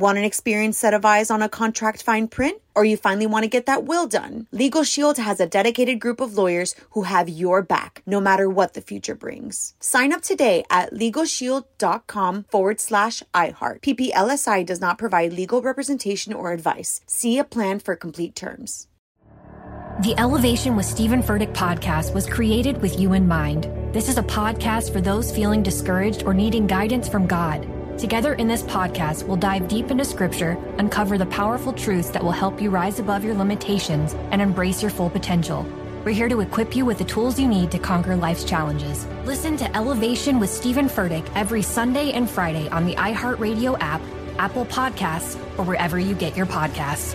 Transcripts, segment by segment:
Want an experienced set of eyes on a contract fine print? Or you finally want to get that will done? Legal Shield has a dedicated group of lawyers who have your back, no matter what the future brings. Sign up today at LegalShield.com forward slash iHeart. PPLSI does not provide legal representation or advice. See a plan for complete terms. The Elevation with Stephen Furtick podcast was created with you in mind. This is a podcast for those feeling discouraged or needing guidance from God. Together in this podcast, we'll dive deep into scripture, uncover the powerful truths that will help you rise above your limitations and embrace your full potential. We're here to equip you with the tools you need to conquer life's challenges. Listen to Elevation with Stephen Furtick every Sunday and Friday on the iHeartRadio app, Apple Podcasts, or wherever you get your podcasts.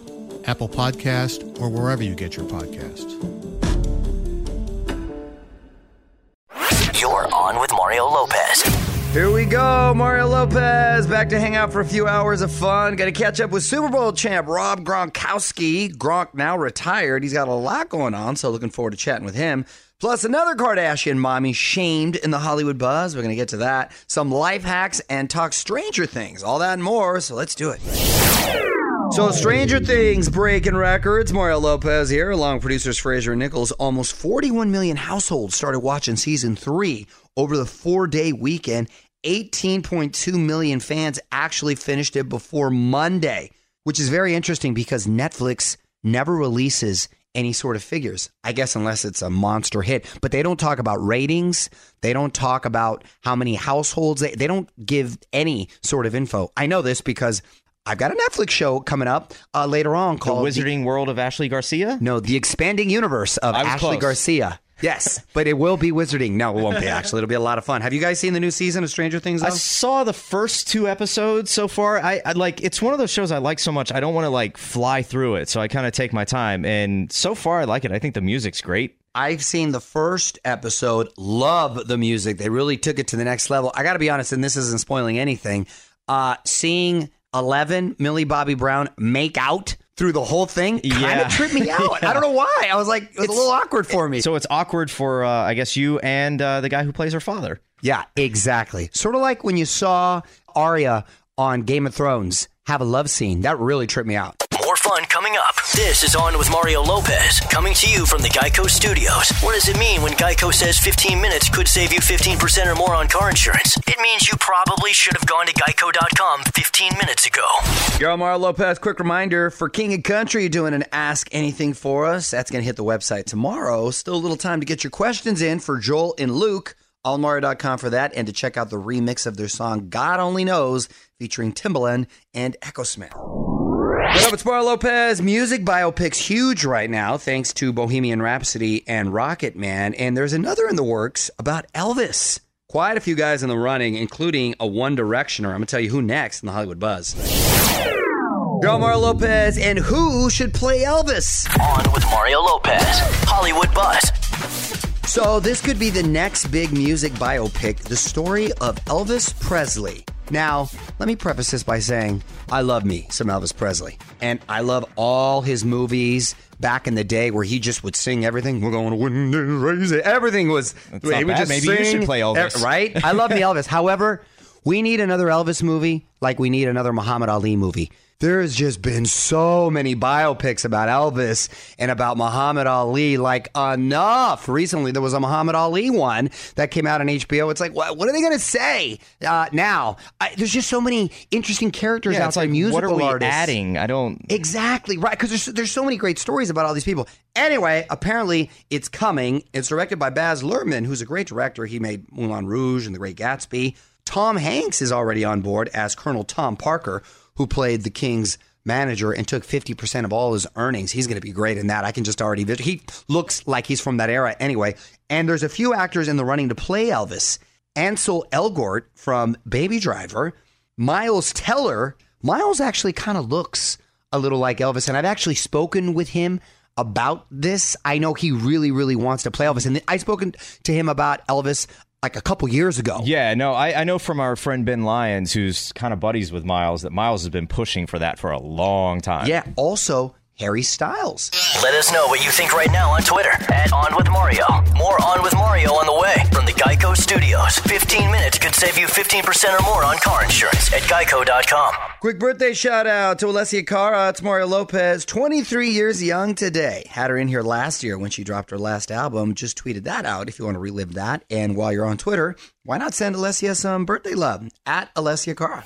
Apple Podcast, or wherever you get your podcasts. You're on with Mario Lopez. Here we go, Mario Lopez back to hang out for a few hours of fun. Got to catch up with Super Bowl champ Rob Gronkowski. Gronk now retired. He's got a lot going on, so looking forward to chatting with him. Plus, another Kardashian mommy shamed in the Hollywood buzz. We're going to get to that. Some life hacks and talk Stranger Things. All that and more. So let's do it. So, Stranger Things breaking records. Mario Lopez here, along with producers Fraser and Nichols. Almost 41 million households started watching season three over the four day weekend. 18.2 million fans actually finished it before Monday, which is very interesting because Netflix never releases any sort of figures, I guess, unless it's a monster hit. But they don't talk about ratings. They don't talk about how many households. They, they don't give any sort of info. I know this because I've got a Netflix show coming up uh, later on called The Wizarding World of Ashley Garcia? No, The Expanding Universe of Ashley close. Garcia. Yes, but it will be wizarding. No, it won't be actually. It'll be a lot of fun. Have you guys seen the new season of Stranger Things? Though? I saw the first two episodes so far. I, I like it's one of those shows I like so much. I don't want to like fly through it, so I kind of take my time. And so far, I like it. I think the music's great. I've seen the first episode. Love the music. They really took it to the next level. I got to be honest, and this isn't spoiling anything. Uh, seeing Eleven, Millie Bobby Brown make out through the whole thing kind Yeah. of tripped me out. I don't know why. I was like, it was a little awkward for me. So it's awkward for uh, I guess you and uh, the guy who plays her father. Yeah, exactly. Sort of like when you saw Arya on Game of Thrones have a love scene. That really tripped me out. Fun coming up. This is On with Mario Lopez, coming to you from the Geico Studios. What does it mean when Geico says 15 minutes could save you 15% or more on car insurance? It means you probably should have gone to geico.com 15 minutes ago. On Mario Lopez. Quick reminder for King and Country doing an Ask Anything for us. That's going to hit the website tomorrow. Still a little time to get your questions in for Joel and Luke. Allmario.com for that and to check out the remix of their song God Only Knows featuring Timbaland and Echosmith. What up, it's Mario Lopez. Music biopics huge right now thanks to Bohemian Rhapsody and Rocket Man. And there's another in the works about Elvis. Quite a few guys in the running, including a One Directioner. I'm going to tell you who next in the Hollywood Buzz. Yo, Mario Lopez, and who should play Elvis? On with Mario Lopez, Hollywood Buzz. So, this could be the next big music biopic the story of Elvis Presley. Now, let me preface this by saying I love me some Elvis Presley. And I love all his movies back in the day where he just would sing everything. We're going to win this race. Everything was. That's he would bad. just Maybe you should play Elvis. Right? I love the Elvis. However, we need another Elvis movie like we need another Muhammad Ali movie. There's just been so many biopics about Elvis and about Muhammad Ali, like enough. Recently, there was a Muhammad Ali one that came out on HBO. It's like, what, what are they going to say uh, now? I, there's just so many interesting characters Yeah, out it's like musical what are we artists. adding? I don't. Exactly right, because there's there's so many great stories about all these people. Anyway, apparently it's coming. It's directed by Baz Luhrmann, who's a great director. He made Moulin Rouge and The Great Gatsby. Tom Hanks is already on board as Colonel Tom Parker, who played the King's manager and took 50% of all his earnings. He's going to be great in that. I can just already. He looks like he's from that era anyway. And there's a few actors in the running to play Elvis. Ansel Elgort from Baby Driver, Miles Teller. Miles actually kind of looks a little like Elvis, and I've actually spoken with him about this. I know he really, really wants to play Elvis, and I've spoken to him about Elvis like a couple years ago. Yeah, no, I, I know from our friend Ben Lyons, who's kind of buddies with Miles, that Miles has been pushing for that for a long time. Yeah, also Harry Styles. Let us know what you think right now on Twitter at On With Mario. More On With Mario on the way from the Geico Studios. 15 minutes could save you 15% or more on car insurance at geico.com. Quick birthday shout out to Alessia Cara. It's Mario Lopez, 23 years young today. Had her in here last year when she dropped her last album. Just tweeted that out if you want to relive that. And while you're on Twitter, why not send Alessia some birthday love at Alessia Cara?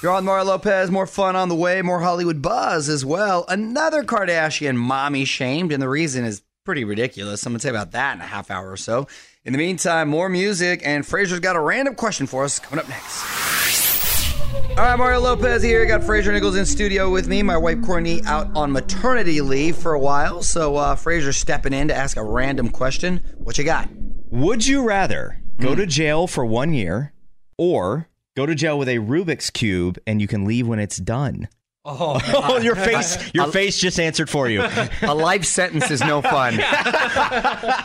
You're on Mario Lopez. More fun on the way. More Hollywood buzz as well. Another Kardashian mommy shamed, and the reason is pretty ridiculous. I'm going to say about that in a half hour or so. In the meantime, more music, and Fraser's got a random question for us coming up next. All right, Mario Lopez here. Got Fraser Nichols in studio with me. My wife Courtney out on maternity leave for a while, so uh, Fraser's stepping in to ask a random question. What you got? Would you rather go to jail for one year or go to jail with a Rubik's cube and you can leave when it's done? Oh, oh your face! Your face just answered for you. a life sentence is no fun.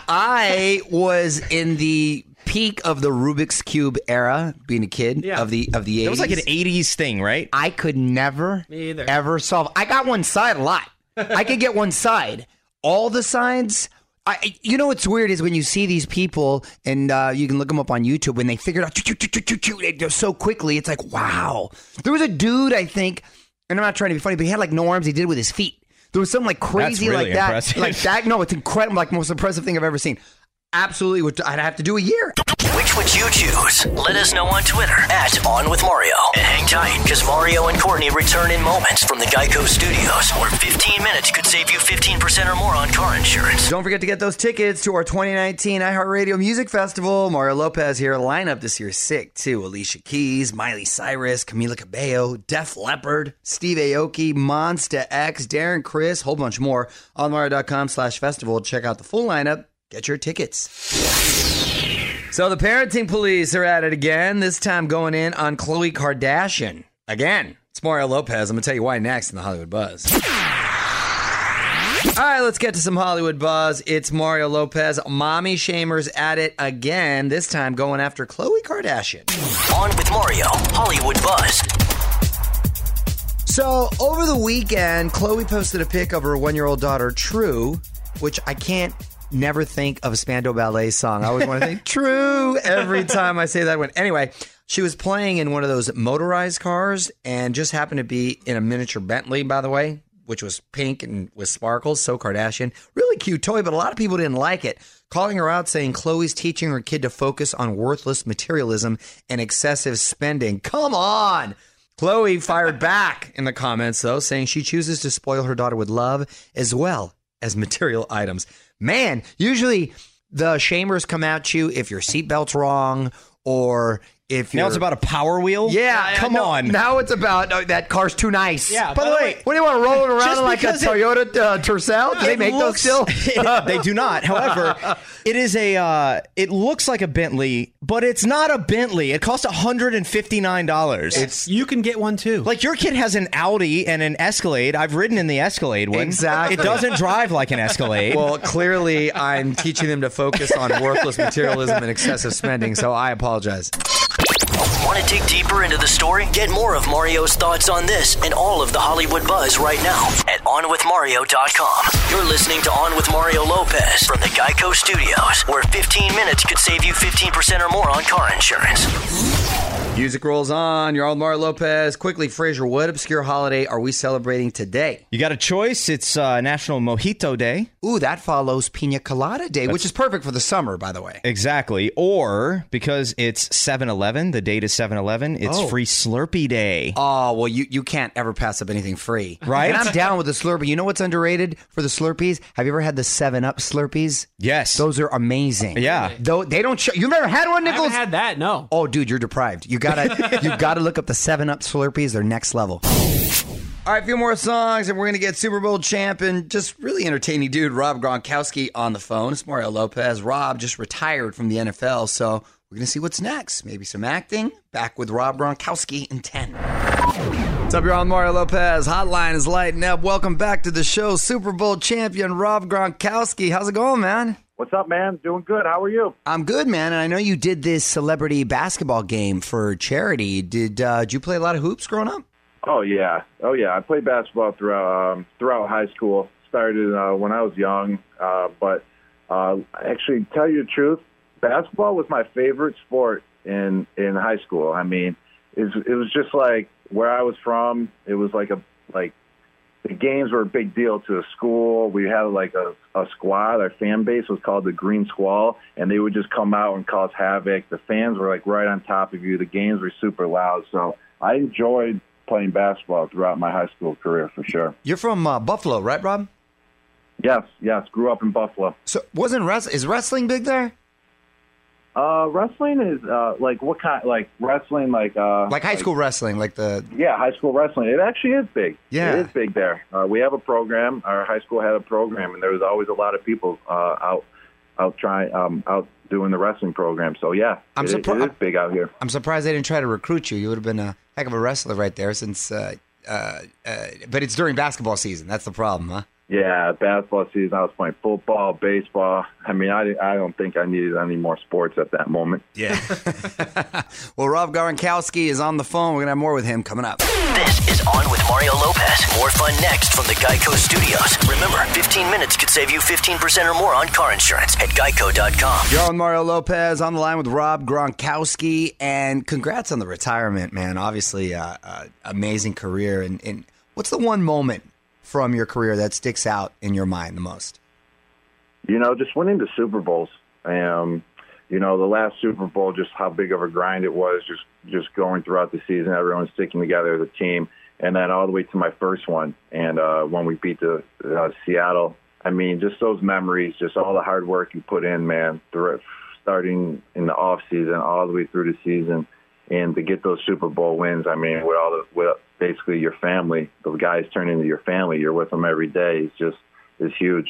I was in the peak of the Rubik's cube era, being a kid of the of the 80s. It was like an '80s thing, right? I could never Me either. ever solve. I got one side a lot. I could get one side. All the sides. I, you know what's weird is when you see these people and uh, you can look them up on YouTube when they figured out they so quickly. It's like wow. There was a dude I think, and I'm not trying to be funny, but he had like no arms. He did it with his feet. There was something like crazy really like that, impressive. like that. No, it's incredible. Like most impressive thing I've ever seen. Absolutely, would I'd have to do a year. Which would you choose? Let us know on Twitter at On With Mario. And hang tight, because Mario and Courtney return in moments from the Geico Studios, where 15 minutes could save you 15% or more on car insurance. Don't forget to get those tickets to our 2019 iHeartRadio Music Festival. Mario Lopez here. Lineup this year sick too. Alicia Keys, Miley Cyrus, Camila Cabello, Def Leppard, Steve Aoki, Monsta X, Darren Criss, whole bunch more. On Mario.com slash festival. Check out the full lineup. Get your tickets. So the parenting police are at it again, this time going in on Khloe Kardashian. Again, it's Mario Lopez. I'm going to tell you why next in the Hollywood Buzz. All right, let's get to some Hollywood buzz. It's Mario Lopez. Mommy shamers at it again, this time going after Khloe Kardashian. On With Mario, Hollywood Buzz. So, over the weekend, Khloe posted a pic of her one year old daughter, True, which I can't never think of a Spandau Ballet song. I always want to think True every time I say that one. Anyway, she was playing in one of those motorized cars and just happened to be in a miniature Bentley, by the way, which was pink and with sparkles. So Kardashian. Really cute toy, but a lot of people didn't like it. Calling her out saying Khloe's teaching her kid to focus on worthless materialism and excessive spending. Come on. Khloe fired back in the comments, though, saying she chooses to spoil her daughter with love as well as material items. Man, usually the shamers come at you if your seatbelt's wrong or if Now you're- it's about a power wheel. yeah, come no, on. Now it's about oh, that car's too nice. Yeah, By the way, What do you want to roll it around in like a because it- Toyota uh, Tercel? Do they make looks- those still? they do not. However, it is a. Uh, it looks like a Bentley, but it's not a Bentley. It costs one hundred and fifty nine dollars. It's You can get one too. like your kid has an Audi and an Escalade. I've ridden in the Escalade one. Exactly. It doesn't drive like an Escalade. well, clearly I'm teaching them to focus on worthless materialism and excessive spending, so I apologize. Want to dig deeper into the story? Get more of Mario's thoughts on this and all of the Hollywood buzz right now at OnWithMario.com. You're listening to On with Mario Lopez from the Geico Studios, where 15 minutes could save you 15% or more on car insurance. Music rolls on. You're on Mario Lopez. Quickly, Fraser, what obscure holiday are we celebrating today? You got a choice. It's uh, National Mojito Day. Ooh, that follows Pina Colada Day, which is perfect for the summer, by the way. Exactly. Or because it's 7 Eleven, the date is 7 Eleven, it's Oh. Free Slurpee Day. Oh, well, you, you can't ever pass up anything free. Right? And I'm down with the Slurpee. You know what's underrated for the Slurpees? Have you ever had the 7 Up Slurpees? Yes. Those are amazing. Yeah. Though they don't show. You've never had one, I Nichols? haven't had that. No. Oh, dude, you're deprived. You gotta, you gotta look up the Seven Up Slurpees. They're next level. All right, a few more songs, and we're gonna get Super Bowl champ and just really entertaining dude Rob Gronkowski on the phone. It's Mario Lopez. Rob just retired from the NFL, so we're gonna see what's next. Maybe some acting. Back with Rob Gronkowski in ten. What's up, on Mario Lopez. Hotline is lighting up. Welcome back to the show, Super Bowl champion Rob Gronkowski. How's it going, man? What's up, man? Doing good. How are you? I'm good, man. And I know you did this celebrity basketball game for charity. Did uh, did you play a lot of hoops growing up? Oh yeah, oh yeah. I played basketball throughout um, throughout high school. Started uh, when I was young, uh, but uh, actually, tell you the truth, basketball was my favorite sport in in high school. I mean, it was, it was just like where I was from. It was like a like the games were a big deal to the school. We had like a, a squad. Our fan base was called the Green Squall, and they would just come out and cause havoc. The fans were like right on top of you. The games were super loud. So I enjoyed playing basketball throughout my high school career for sure. You're from uh, Buffalo, right, Rob? Yes, yes. Grew up in Buffalo. So wasn't wrest- is wrestling big there? Uh, wrestling is uh, like what kind? Like wrestling, like uh, Like high school wrestling, like the Yeah, high school wrestling. It actually is big. Yeah. it is big there. Uh, we have a program. Our high school had a program, and there was always a lot of people uh, out, out trying, um, out doing the wrestling program. So yeah, I'm it, is- surpri- it is big out here. I'm surprised they didn't try to recruit you. You would have been a heck of a wrestler right there. Since, uh, uh, uh, but it's during basketball season. That's the problem, huh? Yeah, basketball season. I was playing football, baseball. I mean, I, I don't think I needed any more sports at that moment. Yeah. well, Rob Gronkowski is on the phone. We're gonna have more with him coming up. This is On with Mario Lopez. More fun next from the Geico Studios. Remember, 15 minutes could save you 15% or more on car insurance at geico.com. You're on Mario Lopez on the line with Rob Gronkowski, and congrats on the retirement, man. Obviously, uh, uh, amazing career. And, and what's the one moment from your career that sticks out in your mind the most? You know, just winning the Super Bowls. Um, you know, the last Super Bowl, just how big of a grind it was, just just going throughout the season, everyone sticking together as a team, and then all the way to my first one, and uh, when we beat the uh, Seattle. I mean, just those memories, just all the hard work you put in, man. through- Starting in the off season, all the way through the season, and to get those Super Bowl wins. I mean, with all the with basically your family, those guys turn into your family. You're with them every day. It's just it's huge.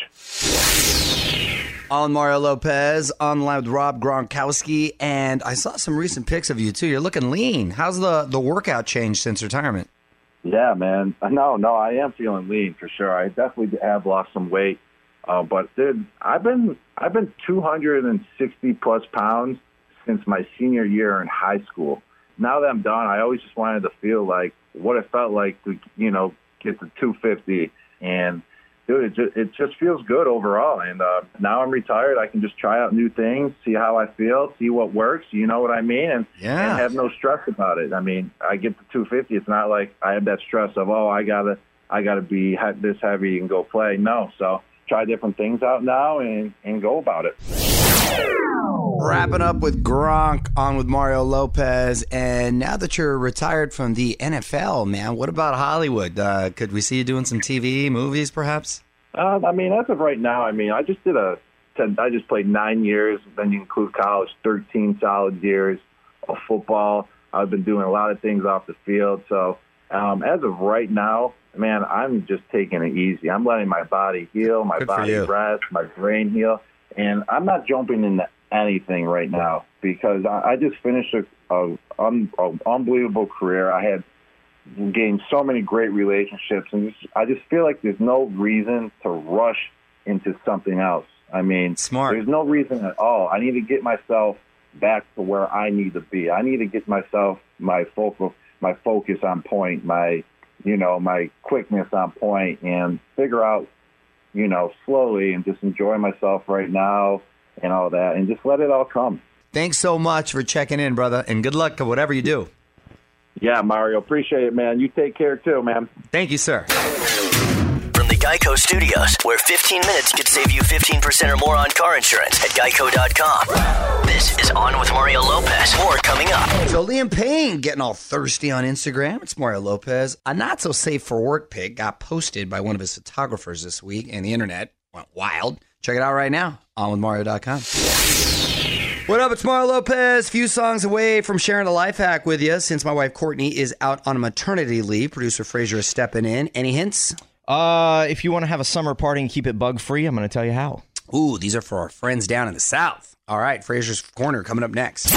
On Mario Lopez, on with Rob Gronkowski, and I saw some recent pics of you too. You're looking lean. How's the the workout changed since retirement? Yeah, man. No, no, I am feeling lean for sure. I definitely have lost some weight, uh, but dude, I've been I've been 260 plus pounds since my senior year in high school. Now that I'm done, I always just wanted to feel like what it felt like to you know get to 250, and dude, it just, it just feels good overall. And uh, now I'm retired, I can just try out new things, see how I feel, see what works. You know what I mean? And Yeah. and have no stress about it. I mean, I get to 250. It's not like I have that stress of oh, I gotta, I gotta be this heavy and go play. No, so try different things out now and and go about it. Wrapping up with Gronk on with Mario Lopez, and now that you're retired from the NFL, man, what about Hollywood? Uh, could we see you doing some TV, movies, perhaps? Uh, I mean, as of right now, I mean, I just did a, I just played nine years. Then you include college, thirteen solid years of football. I've been doing a lot of things off the field. So um, as of right now, man, I'm just taking it easy. I'm letting my body heal, my Good body rest, my brain heal, and I'm not jumping in into anything right now because I, I just finished a, a, un, a unbelievable career. I had gained so many great relationships, and just, I just feel like there's no reason to rush into something else. I mean, Smart. There's no reason at all. I need to get myself back to where I need to be. I need to get myself my focal, my focus on point, my you know my quickness on point, and figure out you know slowly and just enjoy myself right now and all that, and just let it all come. Thanks so much for checking in, brother, and good luck to whatever you do. Yeah, Mario, appreciate it, man. You take care too, man. Thank you, sir. From the Geico Studios, where 15 minutes could save you 15% or more on car insurance at geico.com. This is On with Mario Lopez. More coming up. So Liam Payne getting all thirsty on Instagram. It's Mario Lopez. A not so safe for work pic got posted by one of his photographers this week, and the internet went wild. Check it out right now on with Mario.com. What up? It's Mario Lopez. Few songs away from sharing a life hack with you since my wife Courtney is out on maternity leave. Producer Frazier is stepping in. Any hints? Uh, if you want to have a summer party and keep it bug free, I'm going to tell you how. Ooh, these are for our friends down in the South. All right, Frazier's Corner coming up next.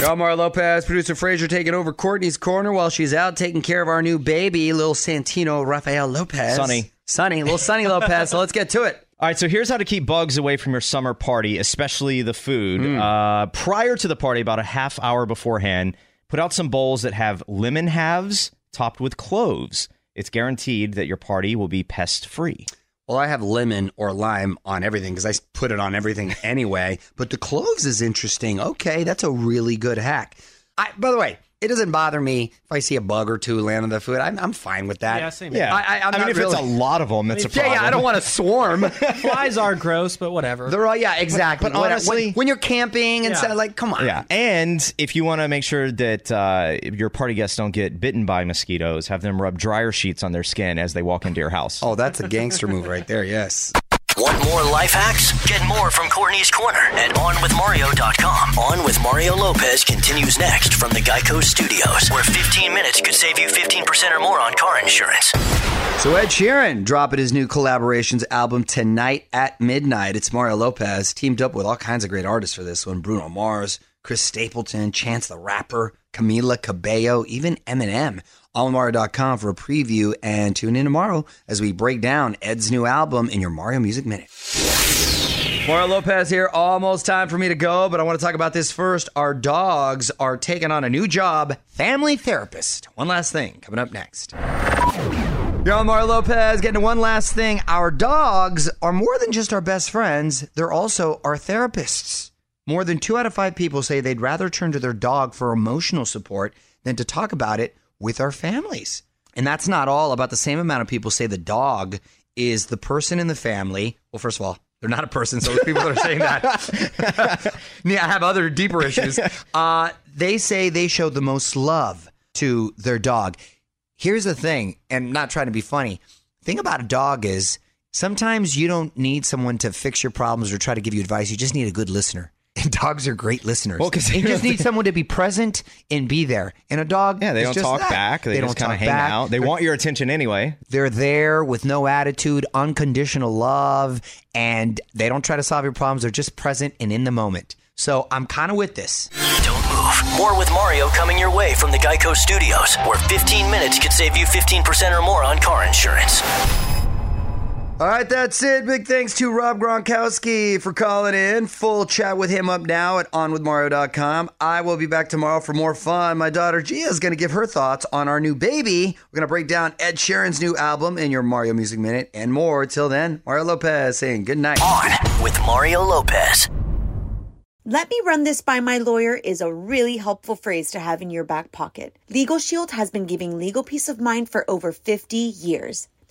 Yo, Mario Lopez, producer Frazier taking over Courtney's Corner while she's out taking care of our new baby, little Santino Rafael Lopez. Sonny. Sonny, little Sonny Lopez. So let's get to it. All right, so here's how to keep bugs away from your summer party, especially the food. Hmm. Uh, prior to the party, about a half hour beforehand, put out some bowls that have lemon halves topped with cloves. It's guaranteed that your party will be pest free. Well, I have lemon or lime on everything because I put it on everything anyway. But the cloves is interesting. Okay, that's a really good hack. I, by the way, it doesn't bother me if I see a bug or two land on the food. I'm, I'm fine with that. Yeah, same Yeah, I, I, I'm I mean, not if really, it's a lot of them, it's a problem. yeah. I don't want to swarm. Flies are gross, but whatever. They're all yeah, exactly. but When- honestly- when, when you're camping and Yeah. stuff, like, come on. Yeah, and if you want to make sure that uh, your party guests don't get bitten by mosquitoes, have them rub dryer sheets on their skin as they walk into your house. Oh, that's a gangster move right there. Yes. Want more life hacks? Get more from Courtney's Corner at OnWithMario.com. On with Mario Lopez continues next from the Geico Studios, where 15 minutes could save you 15% or more on car insurance. So Ed Sheeran dropping his new collaborations album tonight at midnight. It's Mario Lopez teamed up with all kinds of great artists for this one: Bruno Mars, Chris Stapleton, Chance the Rapper, Camila Cabello, even Eminem. AllMario.com for a preview and tune in tomorrow as we break down Ed's new album in your Mario Music Minute. Mario Lopez here. Almost time for me to go, but I want to talk about this first. Our dogs are taking on a new job, family therapist. One last thing coming up next. Yo, I'm Mario Lopez. Getting to one last thing. Our dogs are more than just our best friends, they're also our therapists. More than two out of five people say they'd rather turn to their dog for emotional support than to talk about it with our families. And that's not all. About the same amount of people say the dog is the person in the family. Well, first of all, they're not a person, so people that are saying that. yeah, I have other deeper issues. Uh, they say they show the most love to their dog. Here's the thing, and not trying to be funny. Thing about a dog is sometimes you don't need someone to fix your problems or try to give you advice. You just need a good listener. And dogs are great listeners. Well, 'cause you here's just the need someone to be present and be there. And a dog, Yeah, they is don't just talk that. back. They, just don't kind of hang back. out. They They're- want your attention anyway. they're there with no attitude, unconditional love, and they don't try to solve your problems. They're just present and in the moment. So I'm kind of with this. Don't move. More with Mario coming your way from the Geico Studios, where 15 minutes could save you 15% or more on car insurance. All right, that's it. Big thanks to Rob Gronkowski for calling in. Full chat with him up now at onwithmario.com. I will be back tomorrow for more fun. My daughter Gia is going to give her thoughts on our new baby. We're going to break down Ed Sheeran's new album in your Mario Music Minute and more. Till then, Mario Lopez saying good night. On with Mario Lopez. Let me run this by my lawyer is a really helpful phrase to have in your back pocket. Legal Shield has been giving legal peace of mind for over 50 years.